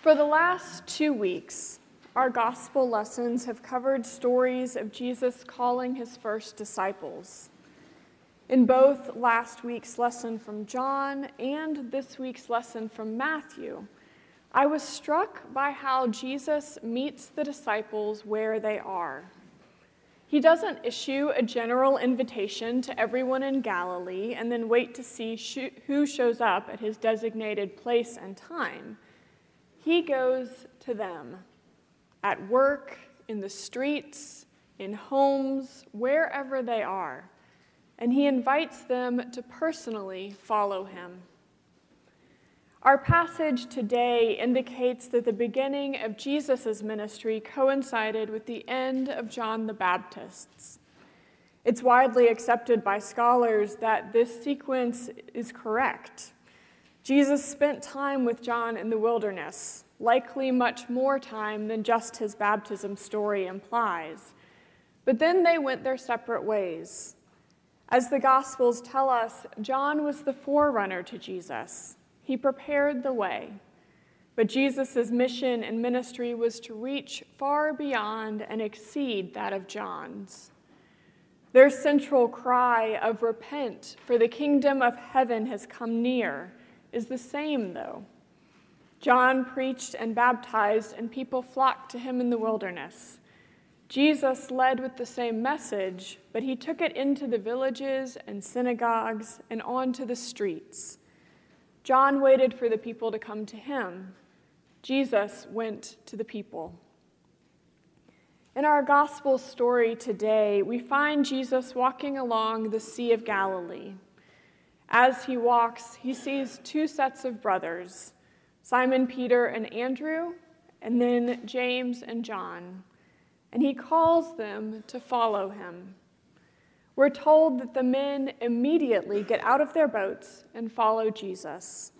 For the last two weeks, our gospel lessons have covered stories of Jesus calling his first disciples. In both last week's lesson from John and this week's lesson from Matthew, I was struck by how Jesus meets the disciples where they are. He doesn't issue a general invitation to everyone in Galilee and then wait to see who shows up at his designated place and time. He goes to them at work, in the streets, in homes, wherever they are, and he invites them to personally follow him. Our passage today indicates that the beginning of Jesus' ministry coincided with the end of John the Baptist's. It's widely accepted by scholars that this sequence is correct. Jesus spent time with John in the wilderness, likely much more time than just his baptism story implies. But then they went their separate ways. As the Gospels tell us, John was the forerunner to Jesus. He prepared the way. But Jesus' mission and ministry was to reach far beyond and exceed that of John's. Their central cry of repent, for the kingdom of heaven has come near is the same, though. John preached and baptized, and people flocked to him in the wilderness. Jesus led with the same message, but he took it into the villages and synagogues and onto the streets. John waited for the people to come to him. Jesus went to the people. In our gospel story today, we find Jesus walking along the Sea of Galilee. As he walks, he sees two sets of brothers Simon Peter and Andrew, and then James and John. And he calls them to follow him. We're told that the men immediately get out of their boats and follow Jesus.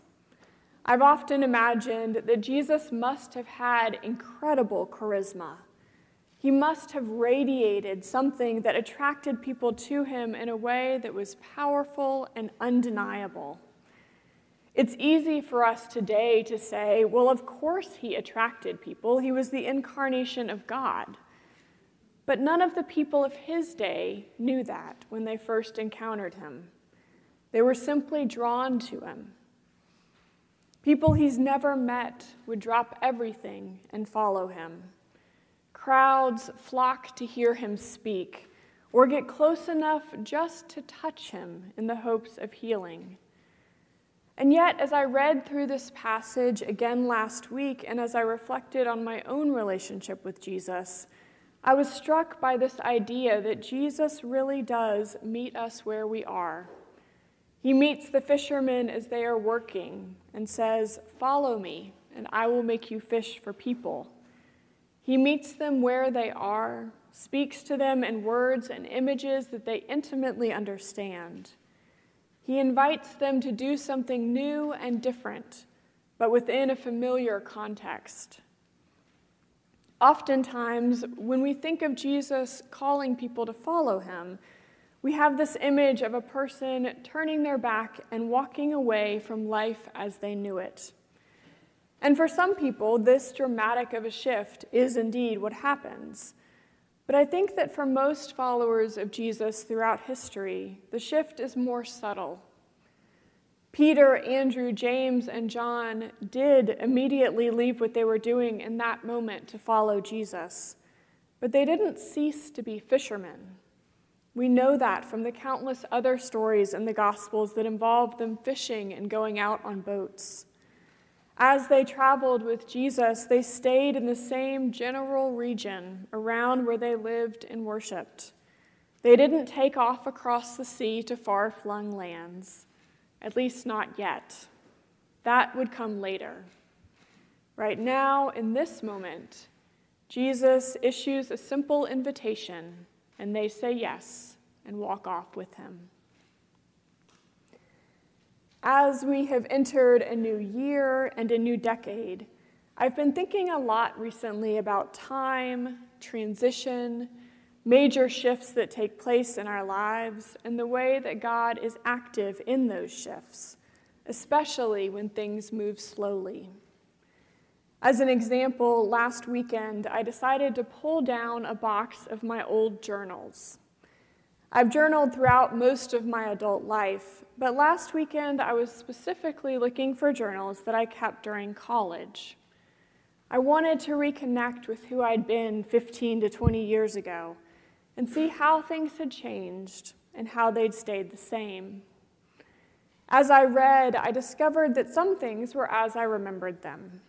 I've often imagined that Jesus must have had incredible charisma. He must have radiated something that attracted people to him in a way that was powerful and undeniable. It's easy for us today to say, well, of course he attracted people. He was the incarnation of God. But none of the people of his day knew that when they first encountered him. They were simply drawn to him. People he's never met would drop everything and follow him. Crowds flock to hear him speak or get close enough just to touch him in the hopes of healing. And yet, as I read through this passage again last week, and as I reflected on my own relationship with Jesus, I was struck by this idea that Jesus really does meet us where we are. He meets the fishermen as they are working and says, Follow me, and I will make you fish for people. He meets them where they are, speaks to them in words and images that they intimately understand. He invites them to do something new and different, but within a familiar context. Oftentimes, when we think of Jesus calling people to follow him, we have this image of a person turning their back and walking away from life as they knew it. And for some people, this dramatic of a shift is indeed what happens. But I think that for most followers of Jesus throughout history, the shift is more subtle. Peter, Andrew, James, and John did immediately leave what they were doing in that moment to follow Jesus, but they didn't cease to be fishermen. We know that from the countless other stories in the Gospels that involve them fishing and going out on boats. As they traveled with Jesus, they stayed in the same general region around where they lived and worshiped. They didn't take off across the sea to far flung lands, at least not yet. That would come later. Right now, in this moment, Jesus issues a simple invitation, and they say yes and walk off with him. As we have entered a new year and a new decade, I've been thinking a lot recently about time, transition, major shifts that take place in our lives, and the way that God is active in those shifts, especially when things move slowly. As an example, last weekend I decided to pull down a box of my old journals. I've journaled throughout most of my adult life, but last weekend I was specifically looking for journals that I kept during college. I wanted to reconnect with who I'd been 15 to 20 years ago and see how things had changed and how they'd stayed the same. As I read, I discovered that some things were as I remembered them,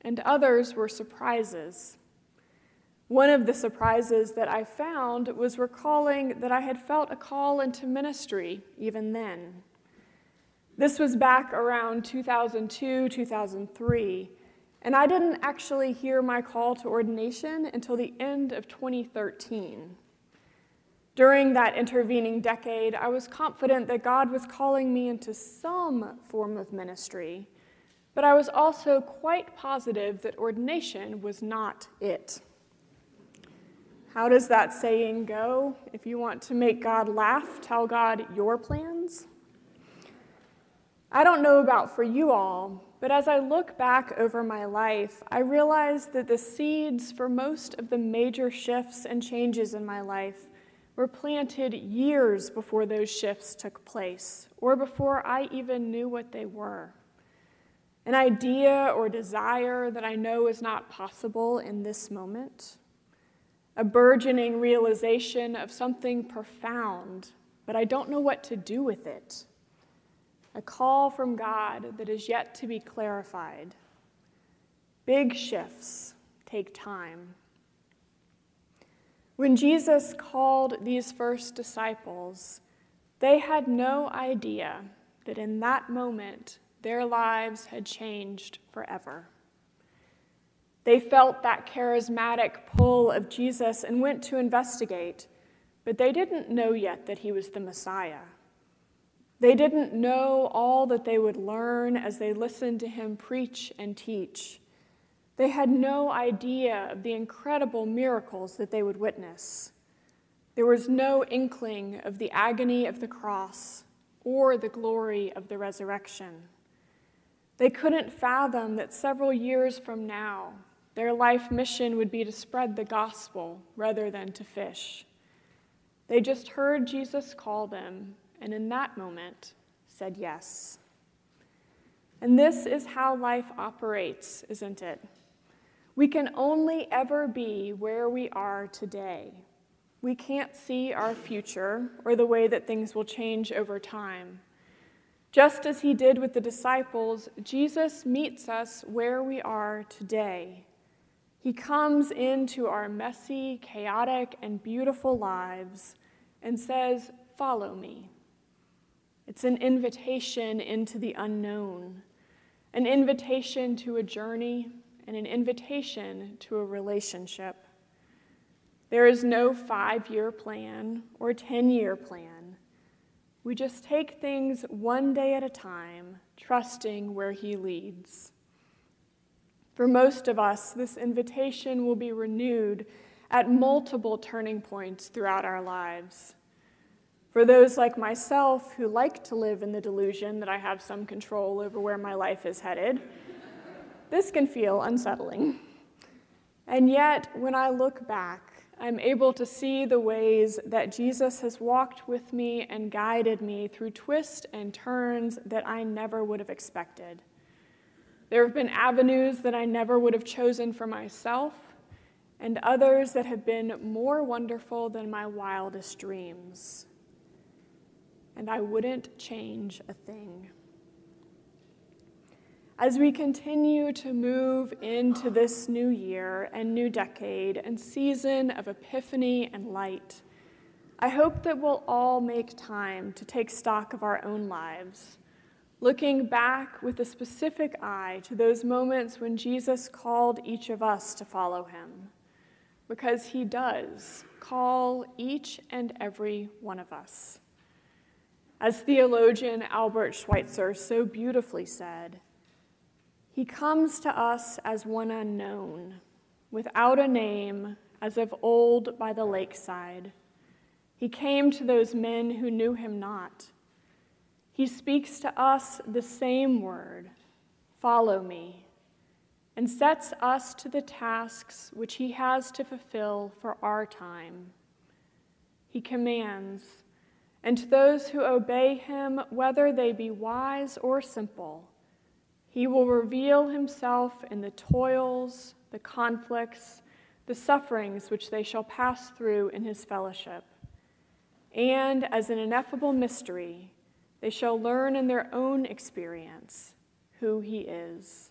and others were surprises. One of the surprises that I found was recalling that I had felt a call into ministry even then. This was back around 2002, 2003, and I didn't actually hear my call to ordination until the end of 2013. During that intervening decade, I was confident that God was calling me into some form of ministry, but I was also quite positive that ordination was not it. How does that saying go? If you want to make God laugh, tell God your plans. I don't know about for you all, but as I look back over my life, I realize that the seeds for most of the major shifts and changes in my life were planted years before those shifts took place, or before I even knew what they were. An idea or desire that I know is not possible in this moment a burgeoning realization of something profound, but I don't know what to do with it. A call from God that is yet to be clarified. Big shifts take time. When Jesus called these first disciples, they had no idea that in that moment their lives had changed forever. They felt that charismatic pull of Jesus and went to investigate, but they didn't know yet that he was the Messiah. They didn't know all that they would learn as they listened to him preach and teach. They had no idea of the incredible miracles that they would witness. There was no inkling of the agony of the cross or the glory of the resurrection. They couldn't fathom that several years from now, their life mission would be to spread the gospel rather than to fish. They just heard Jesus call them, and in that moment said yes. And this is how life operates, isn't it? We can only ever be where we are today. We can't see our future or the way that things will change over time. Just as he did with the disciples, Jesus meets us where we are today. He comes into our messy, chaotic, and beautiful lives and says, Follow me. It's an invitation into the unknown, an invitation to a journey, and an invitation to a relationship. There is no five year plan or 10 year plan. We just take things one day at a time, trusting where He leads. For most of us, this invitation will be renewed at multiple turning points throughout our lives. For those like myself who like to live in the delusion that I have some control over where my life is headed, this can feel unsettling. And yet, when I look back, I'm able to see the ways that Jesus has walked with me and guided me through twists and turns that I never would have expected. There have been avenues that I never would have chosen for myself, and others that have been more wonderful than my wildest dreams. And I wouldn't change a thing. As we continue to move into this new year and new decade and season of epiphany and light, I hope that we'll all make time to take stock of our own lives looking back with a specific eye to those moments when Jesus called each of us to follow him, because he does call each and every one of us. As theologian Albert Schweitzer so beautifully said, he comes to us as one unknown, without a name, as of old by the lakeside. He came to those men who knew him not he speaks to us the same word follow me. and sets us to the tasks which he has to fulfill for our time. He commands, and to those who obey him, whether they be wise or simple, he will reveal himself in the toils, the conflicts, the sufferings which they shall pass through in his fellowship. And as an ineffable mystery, they shall learn in their own experience who he is.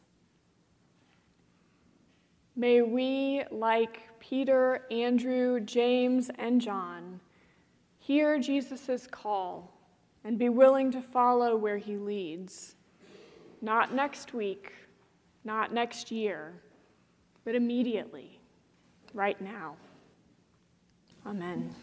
May we, like Peter, Andrew, James, and John, hear Jesus' call and be willing to follow where he leads. Not next week, not next year, but immediately, right now. Amen.